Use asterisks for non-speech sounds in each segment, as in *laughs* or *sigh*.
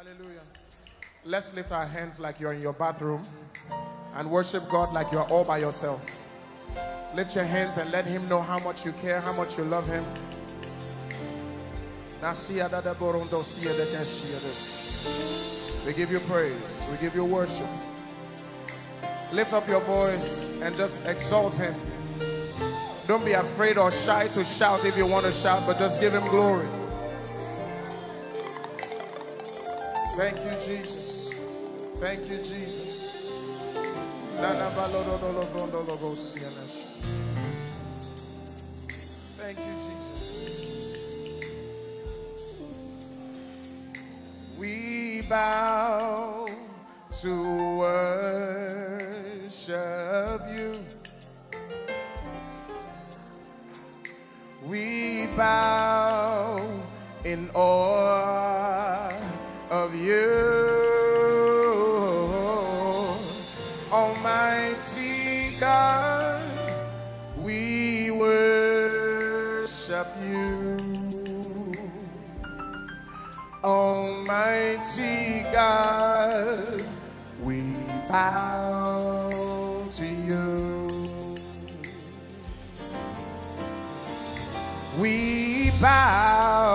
Hallelujah. Let's lift our hands like you're in your bathroom and worship God like you're all by yourself. Lift your hands and let Him know how much you care, how much you love Him. We give you praise, we give you worship. Lift up your voice and just exalt Him. Don't be afraid or shy to shout if you want to shout, but just give Him glory. Thank you, Jesus. Thank you, Jesus. Thank you, Jesus. We bow to worship you. We bow in awe of you. Almighty God, we worship you. Almighty God, we bow to you. We bow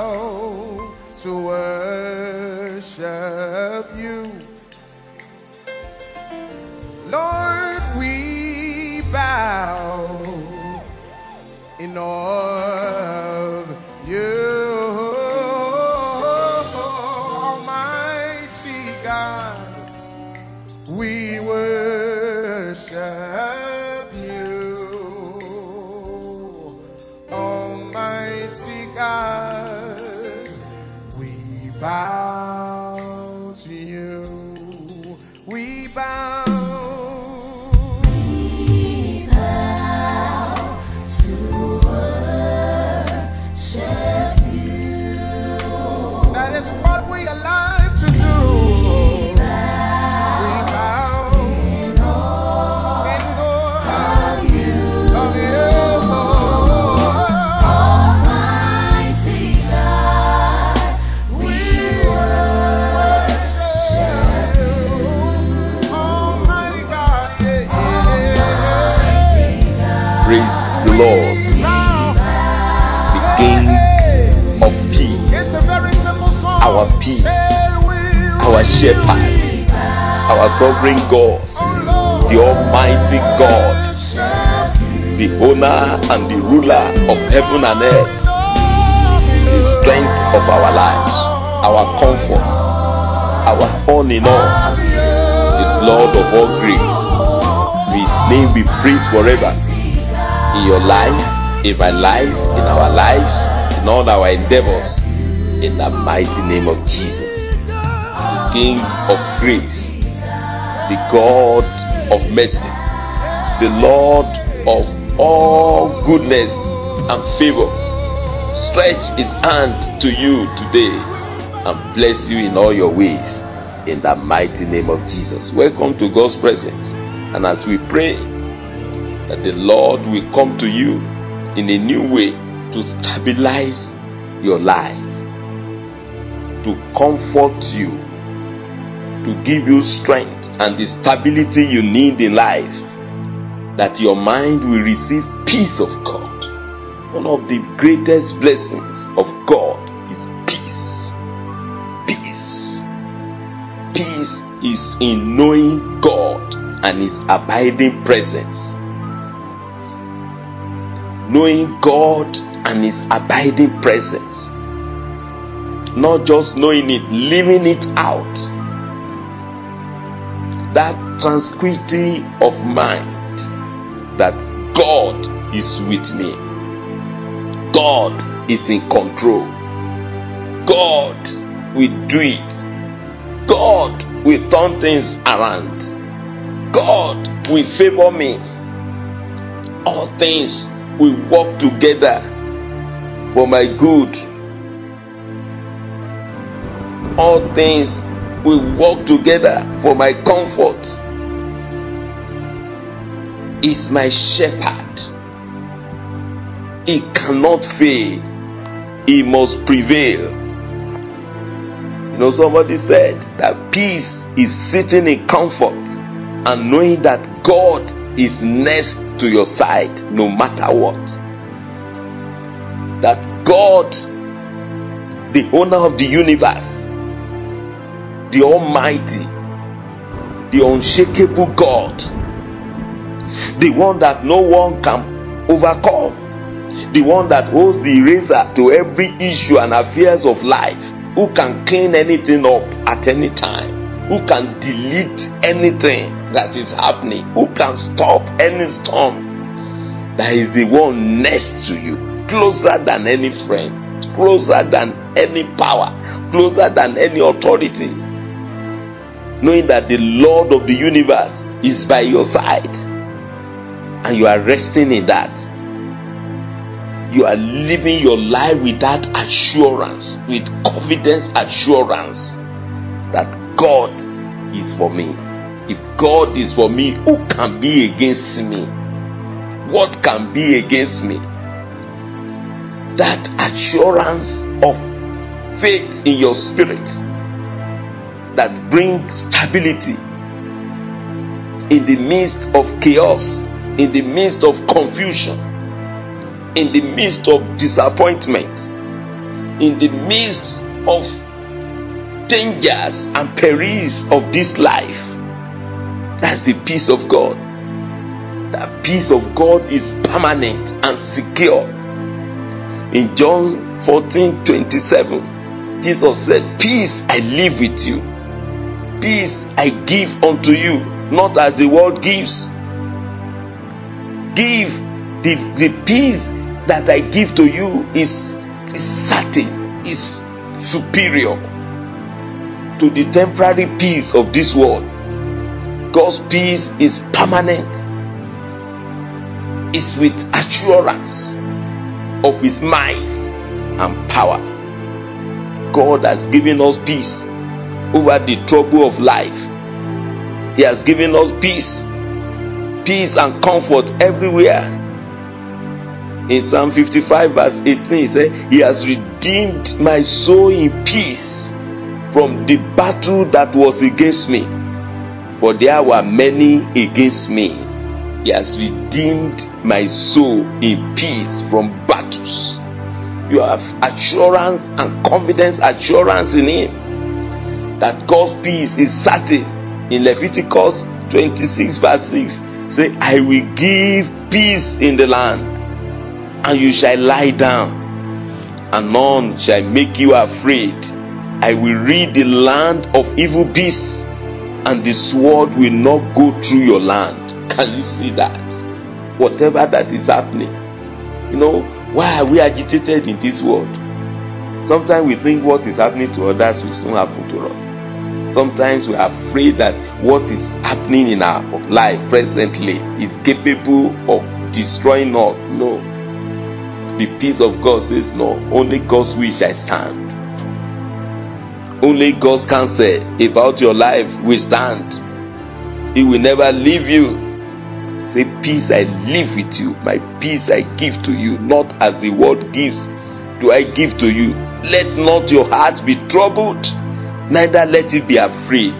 shepherd, our sovereign God, the Almighty God, the owner and the ruler of heaven and earth, the strength of our lives, our comfort, our all in all, the Lord of all grace. May His name be praised forever in your life, in my life, in our lives, in all our endeavors, in the mighty name of Jesus, King of grace, the God of mercy, the Lord of all goodness and favor. Stretch His hand to you today and bless you in all your ways in the mighty name of Jesus. Welcome to God's presence. And as we pray, that the Lord will come to you in a new way to stabilize your life, to comfort you, to give you strength and the stability you need in life, that your mind will receive peace of God. One of the greatest blessings of God is peace. Peace. Peace is in knowing God and His abiding presence knowing God and His abiding presence. Not just knowing it, living it out. That tranquility of mind that God is with me. God is in control. God will do it. God will turn things around. God will favor me. All things will work together for my good. All things will work together for my comfort. Is my shepherd. He cannot fail. He must prevail. You know, somebody said that peace is sitting in comfort and knowing that God is next to your side no matter what. That God, the owner of the universe, the Almighty, the unshakable God, the one that no one can overcome, the one that holds the razor to every issue and affairs of life, who can clean anything up at any time, who can delete anything that is happening, who can stop any storm, that is the one next to you, closer than any friend, closer than any power, closer than any authority. Knowing that the Lord of the universe is by your side and you are resting in that you are living your life with that assurance, with confidence assurance that God is for me. If God is for me, who can be against me? What can be against me? That assurance of faith in your spirit that bring stability in the midst of chaos, in the midst of confusion in the midst of disappointment, in the midst of dangers and perils of this life. That's the peace of God. That peace of God is permanent and secure. In John 14 27, Jesus said, Peace I live with you, peace I give unto you, not as the world gives. Give the, the peace that I give to you is, is certain, is superior to the temporary peace of this world. God's peace is permanent, is with assurance of His might and power. God has given us peace over the trouble of life. He has given us peace, peace and comfort everywhere in Psalm 55, verse 18, he said, He has redeemed my soul in peace from the battle that was against me. For there were many against me. He has redeemed my soul in peace from battles. You have assurance and confidence, assurance in Him that God's peace is certain. In Leviticus 26, verse 6, say, I will give peace in the land and you shall lie down, and none shall make you afraid. I will rid the land of evil beasts, and the sword will not go through your land. Can you see that? Whatever that is happening, you know, why are we agitated in this world? Sometimes we think what is happening to others will soon happen to us. Sometimes we are afraid that what is happening in our life presently is capable of destroying us. No the peace of God says, No, only God's will shall stand. Only God's counsel about your life will stand. He will never leave you. Say, Peace I live with you. My peace I give to you, not as the world gives, do I give to you. Let not your heart be troubled, neither let it be afraid.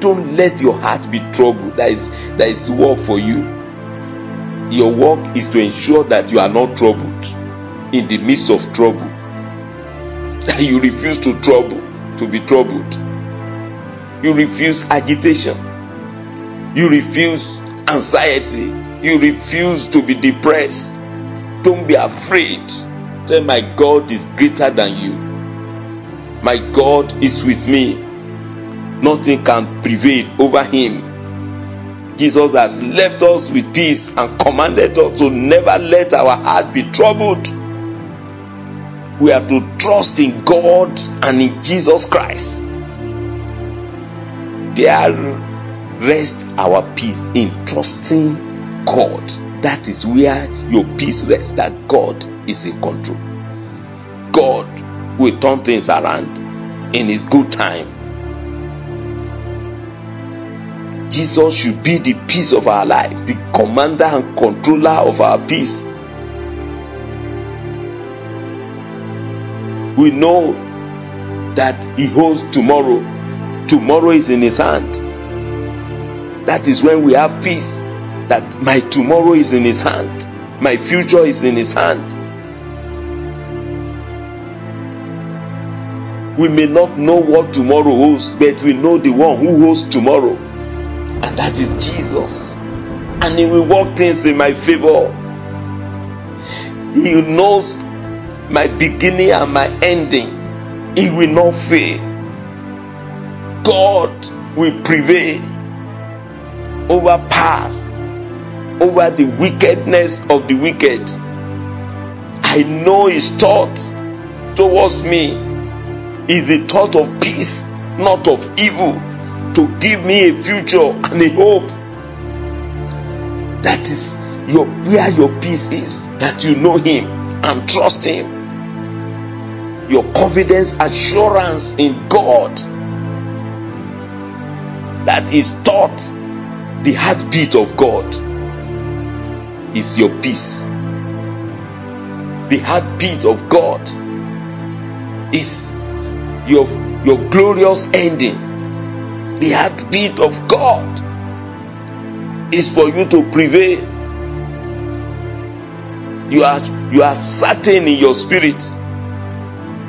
Don't let your heart be troubled. That is that is work for you your work is to ensure that you are not troubled in the midst of trouble. That *laughs* you refuse to trouble, to be troubled. You refuse agitation. You refuse anxiety. You refuse to be depressed. Don't be afraid. My God is greater than you. My God is with me. Nothing can prevail over him Jesus has left us with peace and commanded us to never let our heart be troubled. We are to trust in God and in Jesus Christ. There rest our peace in trusting God. That is where your peace rests, that God is in control. God will turn things around in His good time. Jesus should be the peace of our life, the commander and controller of our peace. We know that He holds tomorrow. Tomorrow is in His hand. That is when we have peace. That my tomorrow is in His hand, my future is in His hand. We may not know what tomorrow holds, but we know the one who holds tomorrow, and that is Jesus. And He will work things in my favor. He knows my beginning and my ending. He will not fail. God will prevail over past, over the wickedness of the wicked. I know His thought towards me is the thought of peace, not of evil, to give me a future and a hope. That is your where your peace is, that you know Him and trust Him. Your confidence, assurance in God. That is thought, the heartbeat of God, is your peace. The heartbeat of God is your, your glorious ending. The heartbeat of God is for you to prevail. You are you are certain in your spirit.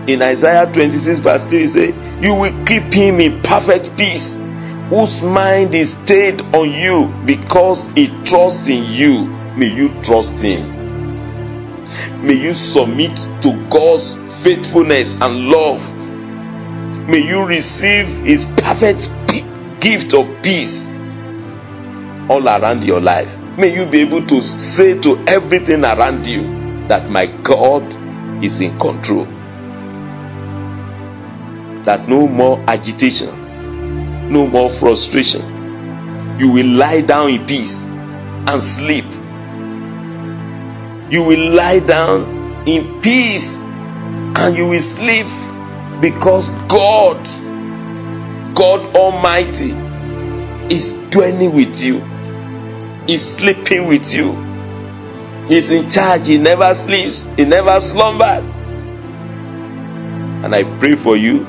In Isaiah 26, verse 3, say, You will keep him in perfect peace, whose mind is stayed on you because he trusts in you. May you trust him. May you submit to God's faithfulness and love May you receive His perfect gift of peace all around your life. May you be able to say to everything around you that my God is in control. That no more agitation, no more frustration. You will lie down in peace and sleep. You will lie down in peace and you will sleep because God, God Almighty, is dwelling with you, is sleeping with you. He's in charge, He never sleeps, He never slumbers. And I pray for you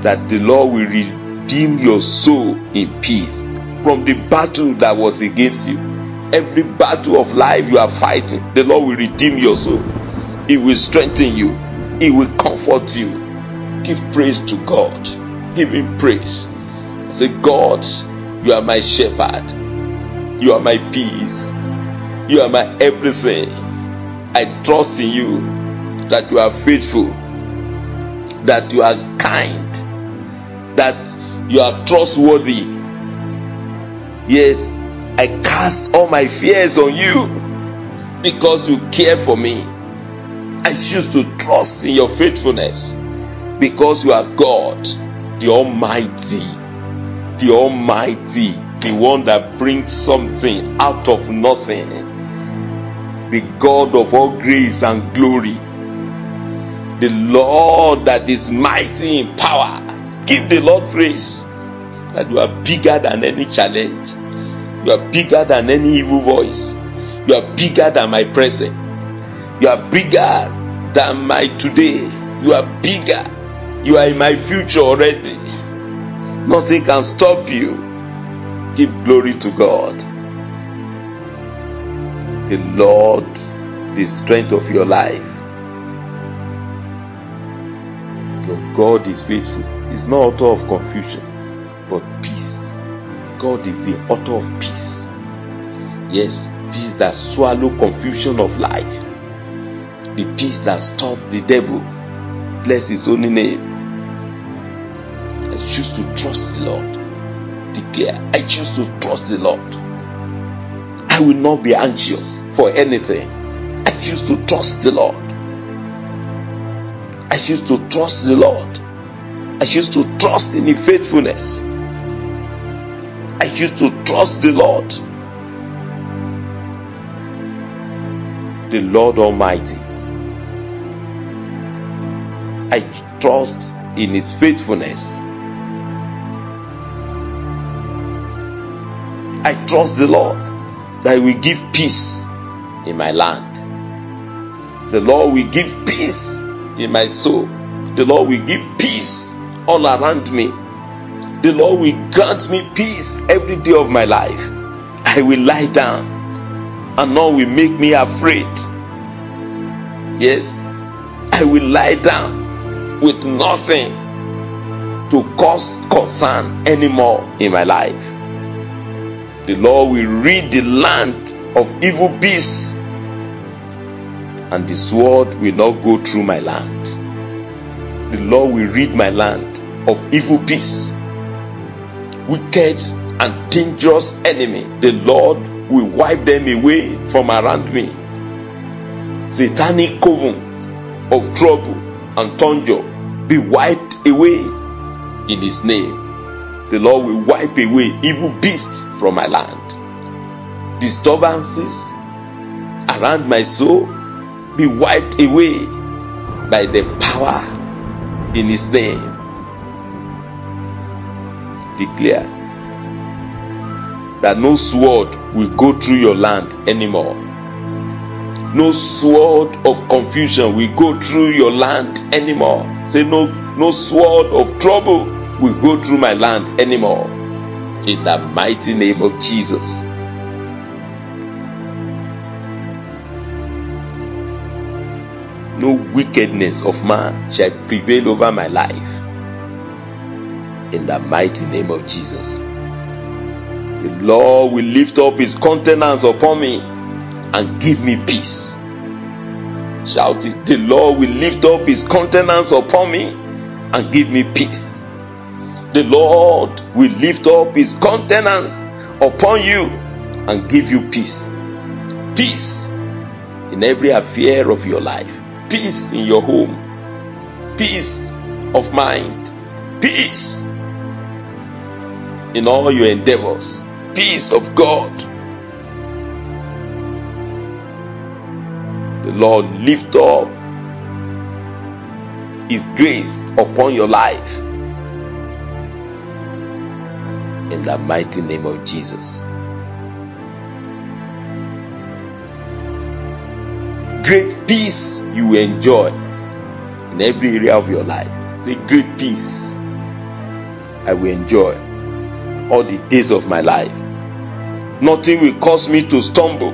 that the Lord will redeem your soul in peace from the battle that was against you. Every battle of life you are fighting, the Lord will redeem your soul. He will strengthen you, He will comfort you, Give praise to God. Give Him praise. Say, God, you are my shepherd. You are my peace. You are my everything. I trust in you that you are faithful, that you are kind, that you are trustworthy. Yes, I cast all my fears on you because you care for me. I choose to trust in your faithfulness because you are God, the Almighty, the Almighty, the one that brings something out of nothing, the God of all grace and glory, the Lord that is mighty in power. Give the Lord praise that you are bigger than any challenge, you are bigger than any evil voice, you are bigger than my present, you are bigger than my today, you are bigger you are in my future already. Nothing can stop you. Give glory to God. The Lord, the strength of your life. Your God is faithful. He's not author of confusion, but peace. God is the author of peace. Yes, peace that swallow confusion of life. The peace that stops the devil. Bless his holy name. I choose to trust the Lord. Declare, I choose to trust the Lord. I will not be anxious for anything. I choose to trust the Lord. I choose to trust the Lord. I choose to trust in His faithfulness. I choose to trust the Lord. The Lord Almighty. I trust in His faithfulness. I trust the Lord that He will give peace in my land. The Lord will give peace in my soul. The Lord will give peace all around me. The Lord will grant me peace every day of my life. I will lie down and none will make me afraid. Yes, I will lie down with nothing to cause concern anymore in my life. The Lord will rid the land of evil beasts, and the sword will not go through my land. The Lord will rid my land of evil beasts, wicked and dangerous enemy. The Lord will wipe them away from around me. Satanic coven of trouble and thunder be wiped away in His name. The Lord will wipe away evil beasts from my land. Disturbances around my soul be wiped away by the power in His name. Declare that no sword will go through your land anymore. No sword of confusion will go through your land anymore. Say no no sword of trouble will go through my land anymore. In the mighty name of Jesus. No wickedness of man shall prevail over my life. In the mighty name of Jesus. The Lord will lift up his countenance upon me and give me peace. Shout it. The Lord will lift up his countenance upon me and give me peace. The Lord will lift up his countenance upon you and give you peace. Peace in every affair of your life. Peace in your home. Peace of mind. Peace in all your endeavors. Peace of God. The Lord lift up His grace upon your life. In the mighty name of Jesus. Great peace you enjoy in every area of your life. Say, great peace I will enjoy all the days of my life. Nothing will cause me to stumble.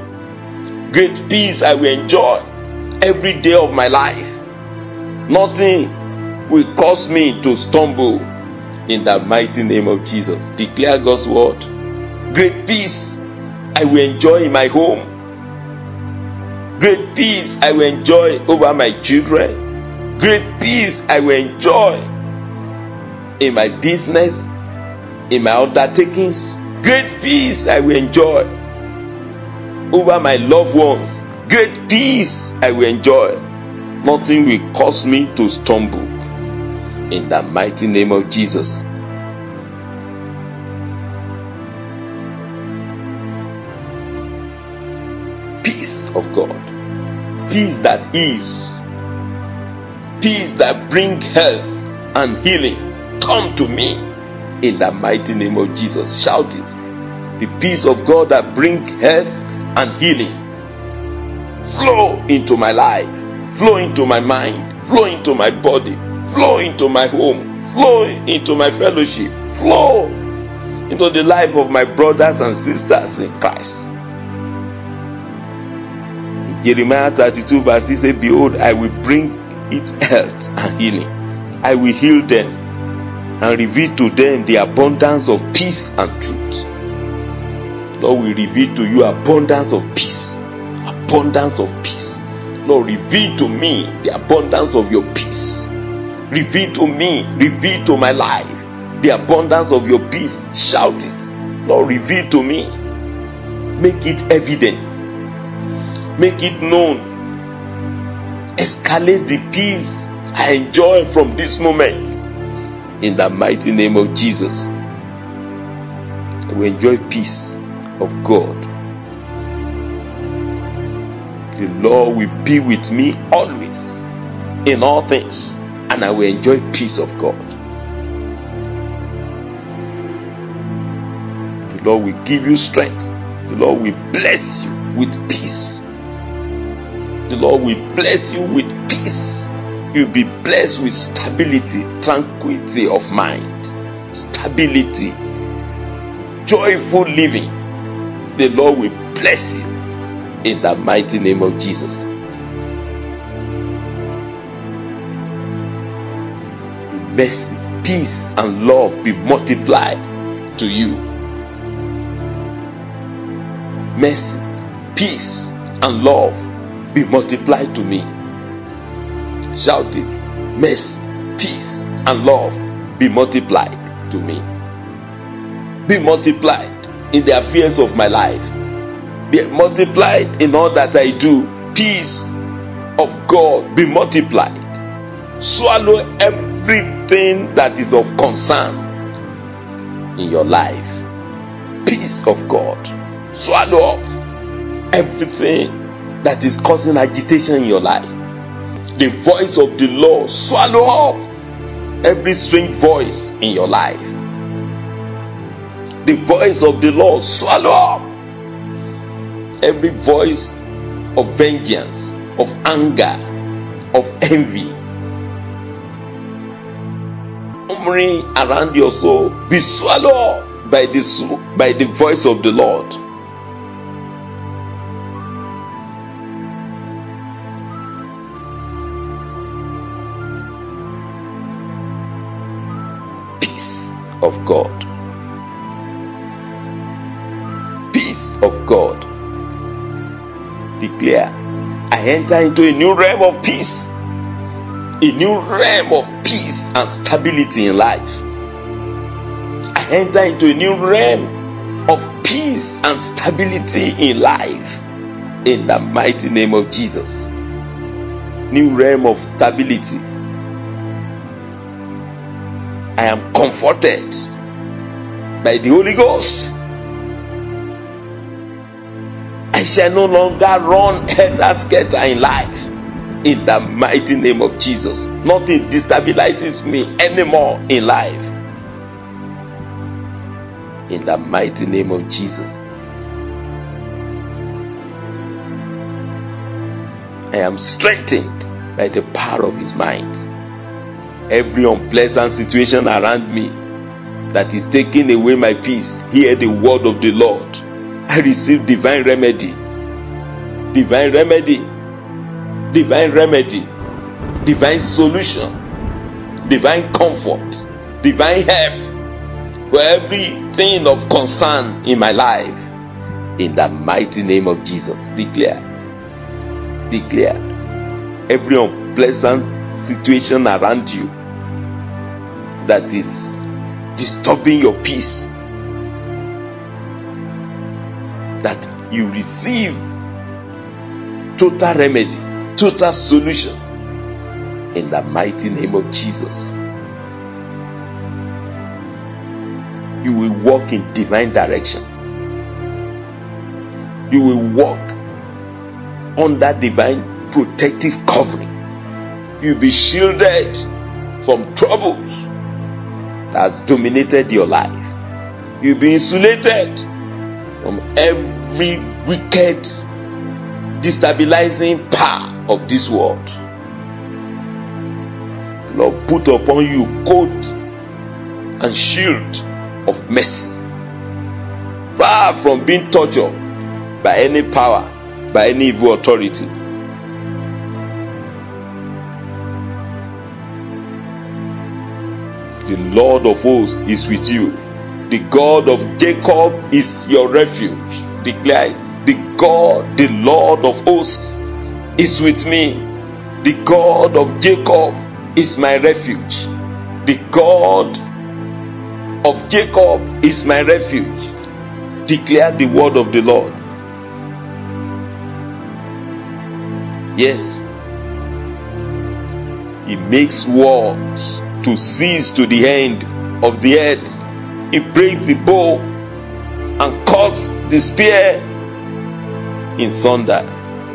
Great peace I will enjoy every day of my life. Nothing will cause me to stumble in the mighty name of Jesus. Declare God's word. Great peace I will enjoy in my home. Great peace I will enjoy over my children. Great peace I will enjoy in my business, in my undertakings. Great peace I will enjoy over my loved ones. Great peace I will enjoy. Nothing will cause me to stumble. In the mighty name of Jesus. Peace of God. Peace that is. Peace that bring health and healing. Come to me in the mighty name of Jesus. Shout it. The peace of God that bring health and healing flow into my life, flow into my mind, flow into my body, flow into my home, flow into my fellowship, flow into the life of my brothers and sisters in Christ. Jeremiah 32 verse 6 says, Behold, I will bring it health and healing. I will heal them and reveal to them the abundance of peace and truth. Lord, we reveal to you abundance of peace. Abundance of peace. Lord, reveal to me the abundance of your peace. Reveal to me, reveal to my life the abundance of your peace. Shout it. Lord, reveal to me. Make it evident. Make it known. Escalate the peace I enjoy from this moment. In the mighty name of Jesus. Will enjoy peace of God. The Lord will be with me always in all things, and I will enjoy peace of God. The Lord will give you strength. The Lord will bless you with peace. The Lord will bless you with peace You'll be blessed with stability, tranquility of mind, stability, joyful living. The Lord will bless you in the mighty name of Jesus. Mercy, peace, and love be multiplied to you. Mercy, peace, and love be multiplied to me. Shout it. Mercy, peace, and love be multiplied to me. Be multiplied in the affairs of my life. Be multiplied in all that I do. Peace of God be multiplied. Swallow everything that is of concern in your life. Peace of God. Swallow up everything that is causing agitation in your life. The voice of the Lord swallow up every strange voice in your life. The voice of the Lord swallow up every voice of vengeance, of anger, of envy. Murmuring around your soul, be swallowed by the, by the voice of the Lord. Of God. Peace of God. Declare, I enter into a new realm of peace a new realm of peace and stability in life. I enter into a new realm of peace and stability in life in the mighty name of Jesus. New realm of stability. I am comforted by the Holy Ghost. I shall no longer run helter skelter in life in the mighty name of Jesus. Nothing destabilizes me anymore in life. In the mighty name of Jesus. I am strengthened by the power of His might. Every unpleasant situation around me that is taking away my peace, hear the word of the Lord. I receive divine remedy. Divine remedy. Divine remedy divine solution, divine comfort, divine help for everything of concern in my life. In the mighty name of Jesus, declare, declare every unpleasant situation around you that is disturbing your peace, that you receive total remedy, total solution in the mighty name of Jesus. You will walk in divine direction. You will walk under divine protective covering. You'll be shielded from troubles that has dominated your life. You'll be insulated from every wicked, destabilizing power of this world. Lord, put upon you coat and shield of mercy, far from being tortured by any power, by any evil authority. The Lord of hosts is with you. The God of Jacob is your refuge. Declare, the God, the Lord of hosts is with me. The God of Jacob is my refuge. The God of Jacob is my refuge. Declare the word of the Lord. Yes. He makes wars to cease to the end of the earth. He breaks the bow and cuts the spear in sunder.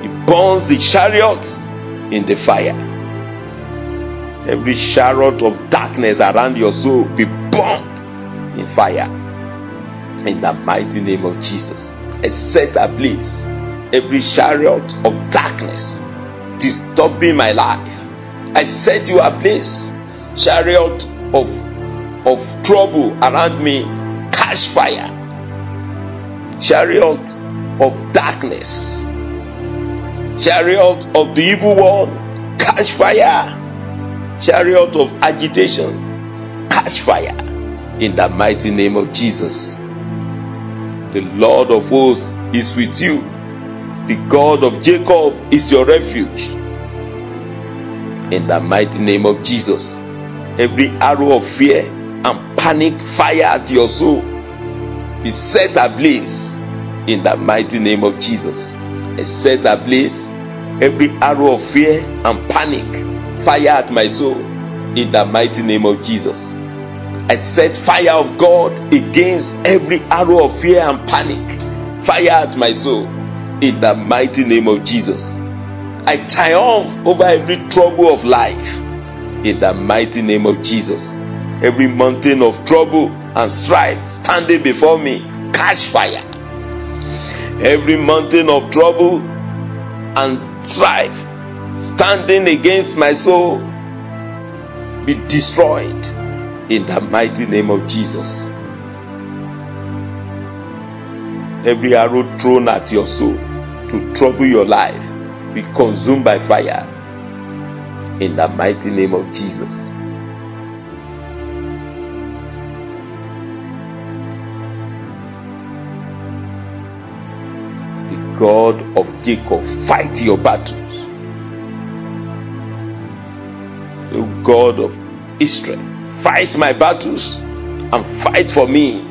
He burns the chariots in the fire. Every chariot of darkness around your soul be burnt in fire. In the mighty name of Jesus. I set ablaze every chariot of darkness disturbing my life, I set you ablaze. Chariot of, of trouble around me, catch fire. Chariot of darkness, chariot of the evil one, catch fire. Chariot of agitation, catch fire. In the mighty name of Jesus. The Lord of hosts is with you. The God of Jacob is your refuge. In the mighty name of Jesus. Every arrow of fear and panic fire at your soul be set ablaze in the mighty name of Jesus. I set ablaze every arrow of fear and panic fire at my soul in the mighty name of Jesus. I set fire of God against every arrow of fear and panic fire at my soul in the mighty name of Jesus. I triumph over every trouble of life in the mighty name of Jesus. Every mountain of trouble and strife standing before me, catch fire. Every mountain of trouble and strife standing against my soul be destroyed in the mighty name of Jesus. Every arrow thrown at your soul to trouble your life be consumed by fire in the mighty name of Jesus. The God of Jacob fight your battles. The God of Israel fight my battles and fight for me.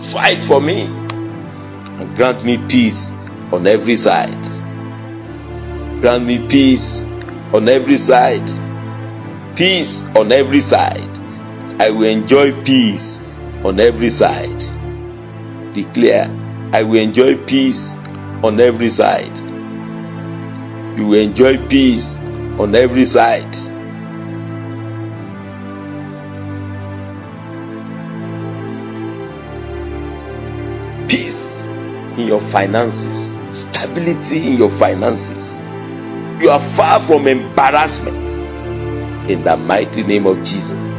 Fight for me and grant me peace on every side. Grant me peace on every side. Peace on every side. I will enjoy peace on every side. Declare, I will enjoy peace on every side. You will enjoy peace on every side. Peace in your finances, stability in your finances. You are far from embarrassment in the mighty name of Jesus.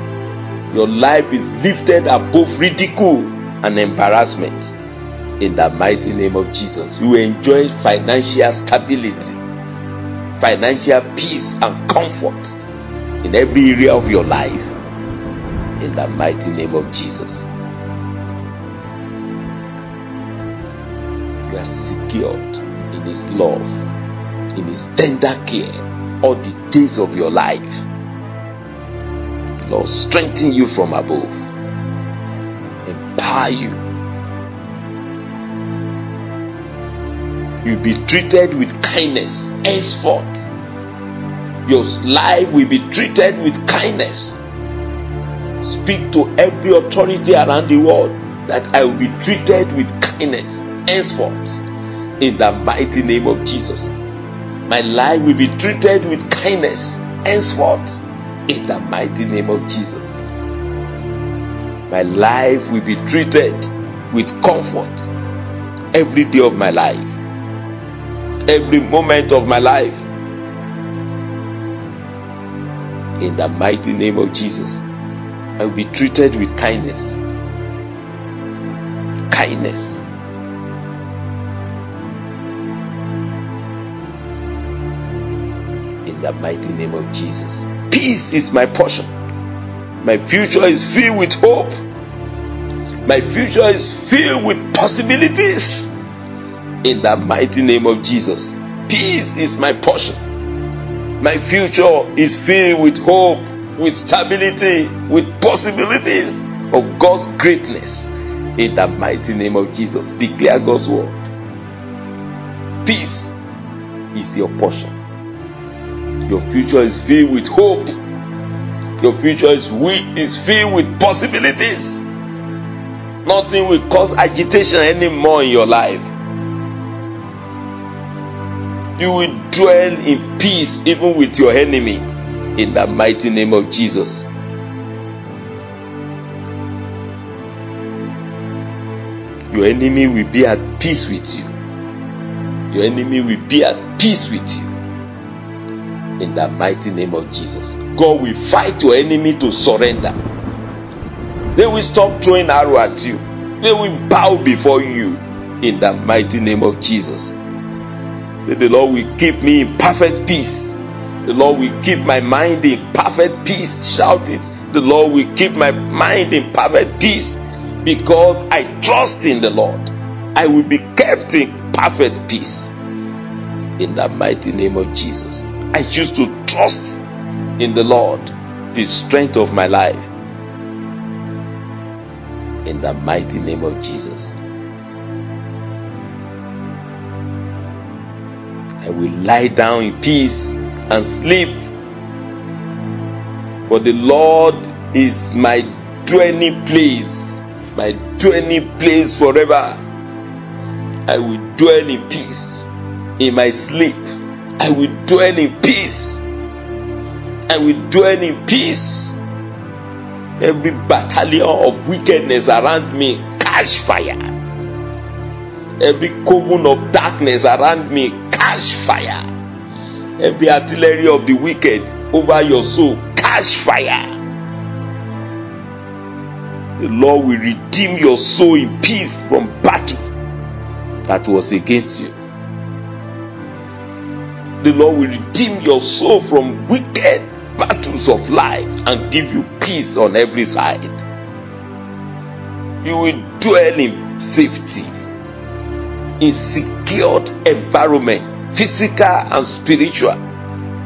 Your life is lifted above ridicule and embarrassment in the mighty name of Jesus. You enjoy financial stability, financial peace, and comfort in every area of your life in the mighty name of Jesus. You are secured in His love, in His tender care, all the days of your life. Lord, strengthen you from above, empower you. You'll be treated with kindness henceforth. Your life will be treated with kindness. Speak to every authority around the world that I will be treated with kindness henceforth. In the mighty name of Jesus. My life will be treated with kindness henceforth. In the mighty name of Jesus. My life will be treated with comfort every day of my life, every moment of my life. In the mighty name of Jesus, I will be treated with kindness. Kindness. In the mighty name of Jesus. Peace is my portion. My future is filled with hope. My future is filled with possibilities. In the mighty name of Jesus. Peace is my portion. My future is filled with hope, with stability, with possibilities of God's greatness. In the mighty name of Jesus. Declare God's word. Peace is your portion. Your future is filled with hope. Your future is, is filled with possibilities. Nothing will cause agitation anymore in your life. You will dwell in peace even with your enemy in the mighty name of Jesus. Your enemy will be at peace with you. Your enemy will be at peace with you in the mighty name of Jesus. God will fight your enemy to surrender. They will stop throwing arrow at you. They will bow before you in the mighty name of Jesus. Say, the Lord will keep me in perfect peace. The Lord will keep my mind in perfect peace. Shout it. The Lord will keep my mind in perfect peace because I trust in the Lord. I will be kept in perfect peace in the mighty name of Jesus. I choose to trust in the Lord, the strength of my life. In the mighty name of Jesus. I will lie down in peace and sleep. For the Lord is my dwelling place, my dwelling place forever. I will dwell in peace in my sleep. I will dwell in peace. I will dwell in peace. Every battalion of wickedness around me catch fire. Every coven of darkness around me catch fire. Every artillery of the wicked over your soul catch fire. The Lord will redeem your soul in peace from battle that was against you. The Lord will redeem your soul from wicked battles of life and give you peace on every side. You will dwell in safety, in secured environment, physical and spiritual,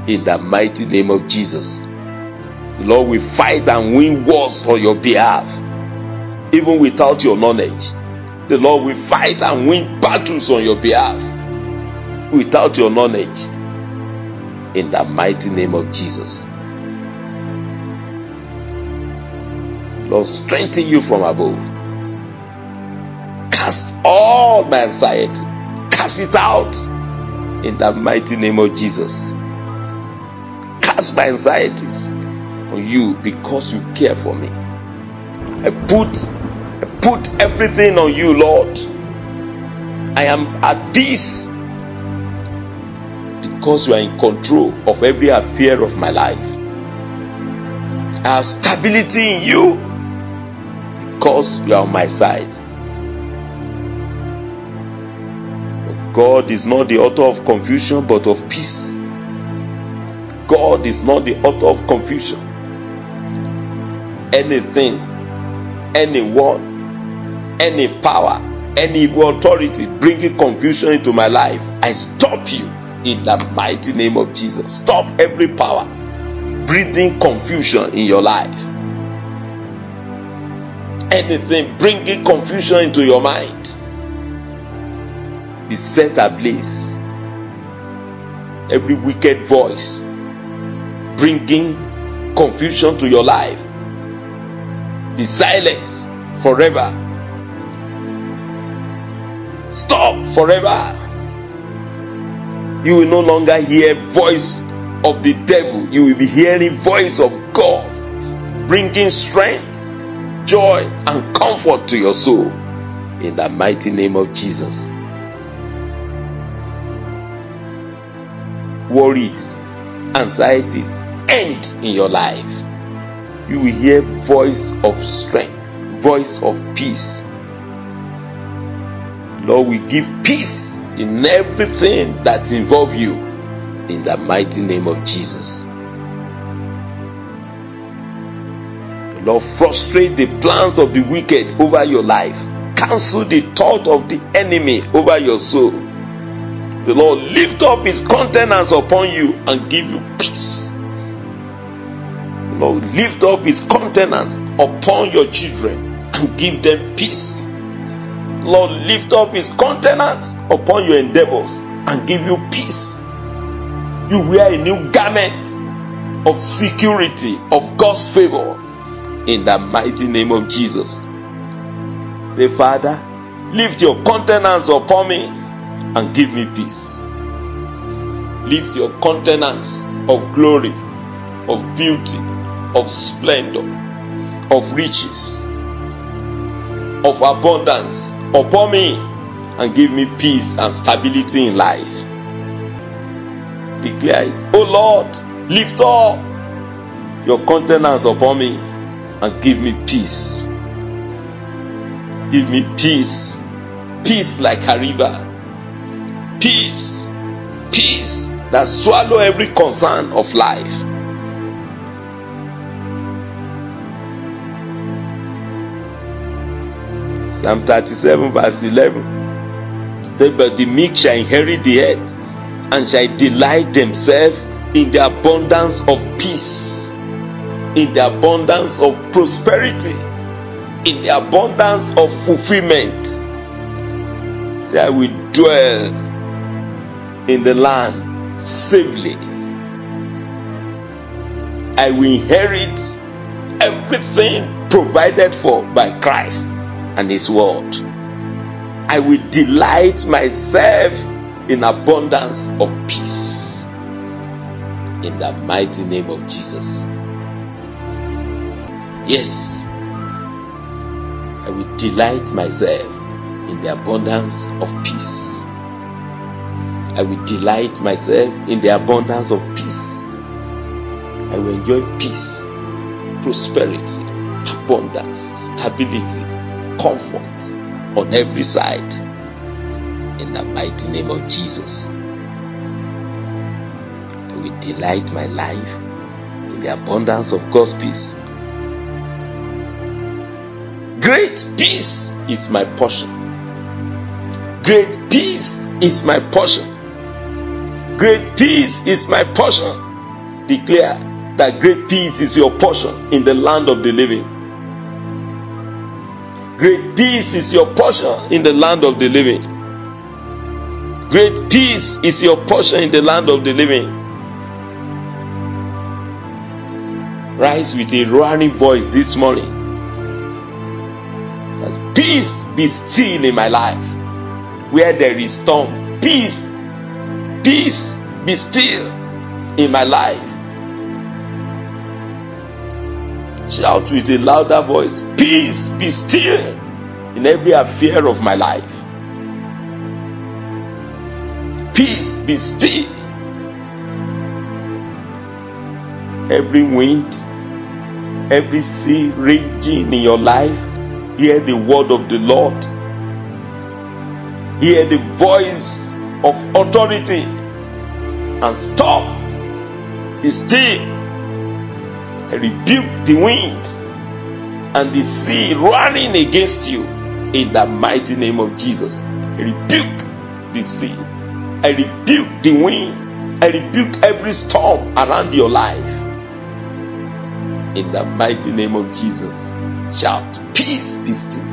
in the mighty name of Jesus. The Lord will fight and win wars on your behalf, even without your knowledge. The Lord will fight and win battles on your behalf without your knowledge. In the mighty name of Jesus. Lord, strengthen you from above. Cast all my anxiety, cast it out in the mighty name of Jesus. Cast my anxieties on you because you care for me. I put I put everything on you, Lord. I am at peace because you are in control of every affair of my life. I have stability in you because you are on my side. God is not the author of confusion but of peace. God is not the author of confusion. Anything, anyone, any power, any authority bringing confusion into my life, I stop you in the mighty name of Jesus. Stop every power breathing confusion in your life. Anything bringing confusion into your mind be set ablaze. Every wicked voice bringing confusion to your life be silenced forever. Stop forever. You will no longer hear voice of the devil. You will be hearing voice of God, bringing strength, joy, and comfort to your soul. In the mighty name of Jesus. Worries, anxieties end in your life. You will hear voice of strength, voice of peace. Lord, we give peace in everything that involve you in the mighty name of Jesus. Lord, frustrate the plans of the wicked over your life. Cancel the thought of the enemy over your soul. The Lord lift up his countenance upon you and give you peace. The Lord lift up his countenance upon your children and give them peace. Lord, lift up his countenance upon your endeavors and give you peace. You wear a new garment of security, of God's favor, in the mighty name of Jesus. Say, Father, lift your countenance upon me and give me peace. Lift your countenance of glory, of beauty, of splendor, of riches, of abundance upon me and give me peace and stability in life. Declare it. Oh Lord, lift up your countenance upon me and give me peace. Give me peace. Peace like a river. Peace. Peace that swallow every concern of life. Psalm 37 verse 11 says, But the meek shall inherit the earth and shall delight themselves in the abundance of peace, in the abundance of prosperity, in the abundance of fulfillment. Say, I will dwell in the land safely. I will inherit everything provided for by Christ and His Word. I will delight myself in abundance of peace. In the mighty name of Jesus. Yes, I will delight myself in the abundance of peace. I will delight myself in the abundance of peace. I will enjoy peace, prosperity, abundance, stability, comfort on every side. In the mighty name of Jesus. I will delight my life in the abundance of God's peace. Great peace is my portion. Great peace is my portion. Great peace is my portion. Declare that great peace is your portion in the land of the living. Great peace is your portion in the land of the living. Great peace is your portion in the land of the living. Rise with a roaring voice this morning. That peace be still in my life. Where there is storm, peace, peace be still in my life. Shout with a louder voice, Peace be still in every affair of my life. Peace be still. Every wind, every sea raging in your life, hear the word of the Lord. Hear the voice of authority and stop. Be still. Rebuke the wind and the sea running against you in the mighty name of Jesus. Rebuke the sea. I rebuke the wind. I rebuke every storm around your life. In the mighty name of Jesus. Shout, Peace be still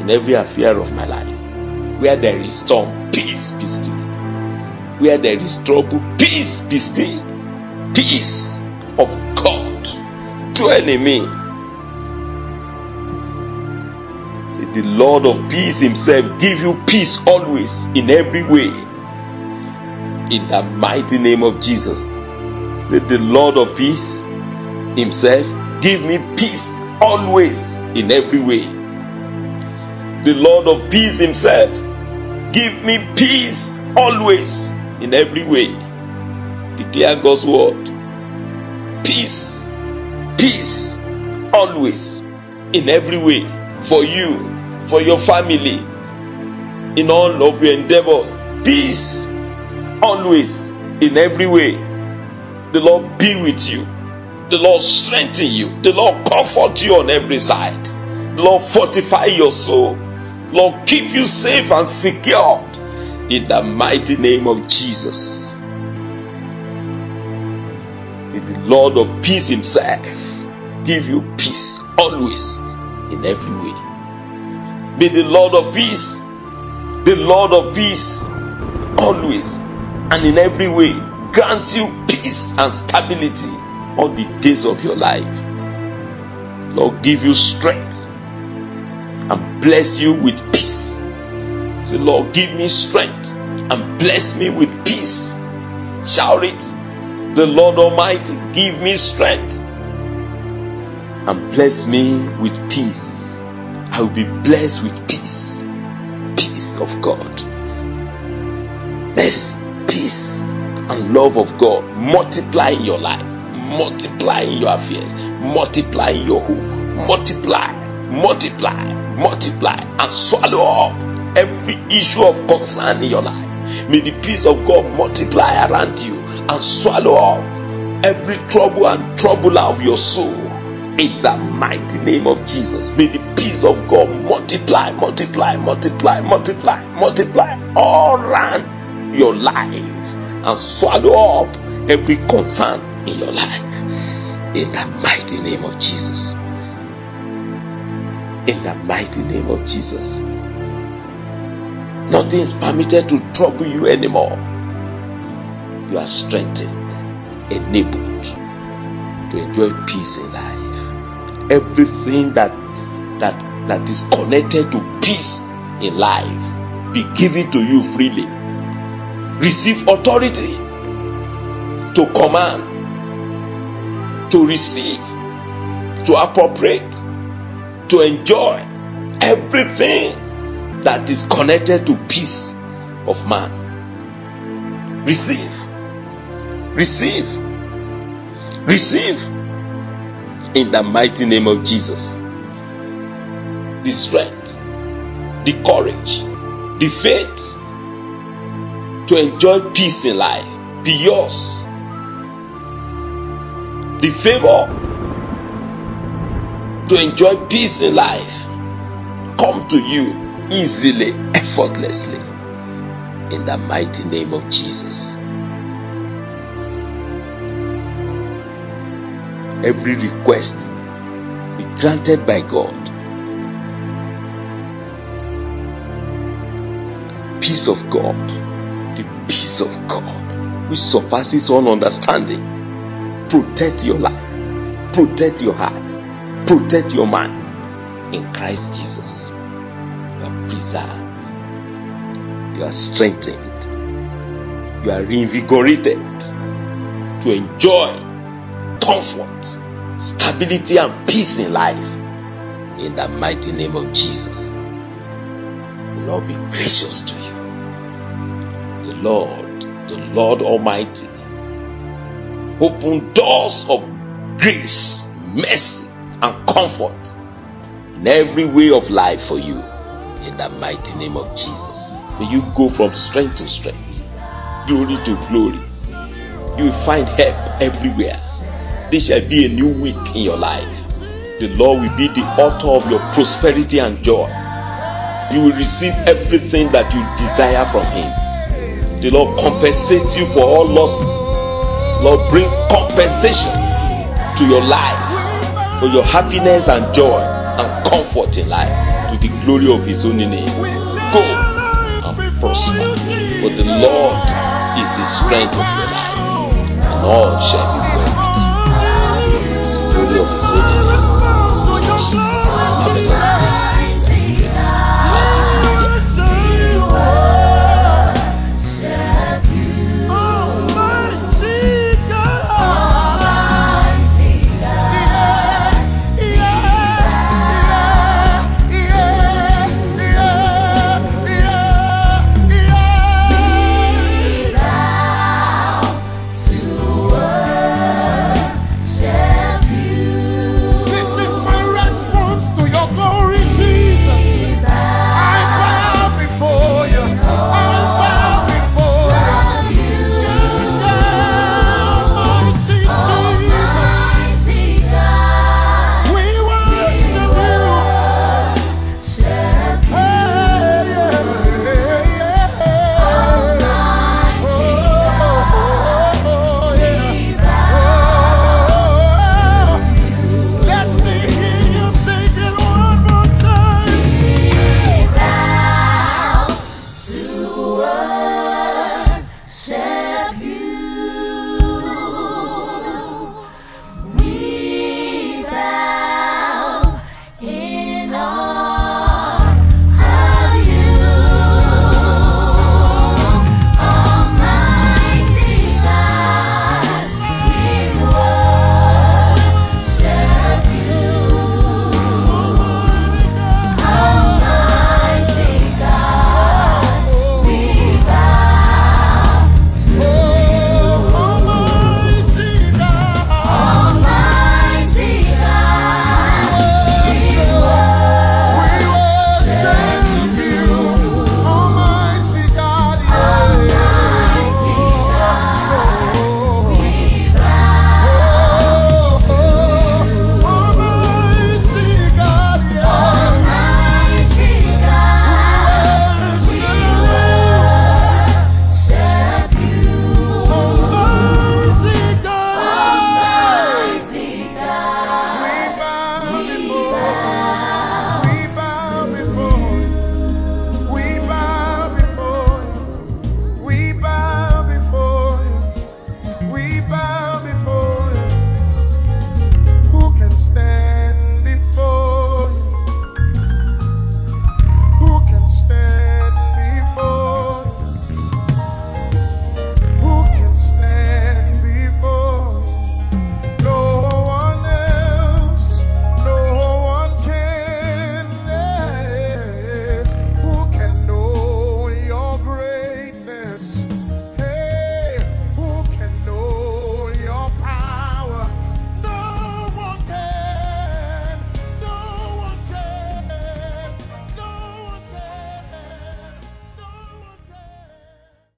in every affair of my life. Where there is storm, peace be still. Where there is trouble, peace be still. Peace of God in me. The Lord of peace Himself give you peace always in every way. In the mighty name of Jesus. Say, The Lord of peace Himself give me peace always in every way. The Lord of peace Himself give me peace always in every way. Declare God's word. Peace, peace always in every way for you, for your family, in all of your endeavors. Peace always in every way. The Lord be with you. The Lord strengthen you. The Lord comfort you on every side. The Lord fortify your soul. The Lord keep you safe and secured in the mighty name of Jesus. May the Lord of peace himself give you peace always in every way. May the Lord of peace, the Lord of peace, always and in every way grant you peace and stability all the days of your life. Lord, give you strength and bless you with peace. Say, Lord, give me strength and bless me with peace. Shout it. The Lord Almighty, give me strength and bless me with peace. I will be blessed with peace. Peace of God. Yes, peace and love of God multiply in your life, multiply in your affairs, multiply in your hope, multiply, multiply, multiply, and swallow up every issue of concern in your life. May the peace of God multiply around you and swallow up every trouble and troubler of your soul in the mighty name of Jesus. May the peace of God multiply, multiply, multiply, multiply, multiply all around your life and swallow up every concern in your life in the mighty name of Jesus. In the mighty name of Jesus. Nothing is permitted to trouble you anymore. You are strengthened, enabled to enjoy peace in life. Everything that that that is connected to peace in life be given to you freely. Receive authority to command, to receive, to appropriate, to enjoy everything that is connected to peace of man. Receive. Receive. Receive. In the mighty name of Jesus. The strength, the courage, the faith to enjoy peace in life be yours. The favor to enjoy peace in life come to you easily, effortlessly. In the mighty name of Jesus. Every request be granted by God. Peace of God, the peace of God, which surpasses all understanding, protect your life, protect your heart, protect your mind in Christ Jesus you are preserved, you are strengthened, you are reinvigorated to enjoy comfort, stability, and peace in life. In the mighty name of Jesus, the Lord be gracious to you. The Lord, the Lord Almighty, open doors of grace, mercy, and comfort in every way of life for you in the mighty name of Jesus. May you go from strength to strength, glory to glory. You will find help everywhere. This shall be a new week in your life. The Lord will be the author of your prosperity and joy. You will receive everything that you desire from Him. The Lord compensates you for all losses. Lord, bring compensation to your life for your happiness and joy and comfort in life to the glory of His only name. Go and prosper, for the Lord is the strength of your life, and all shall be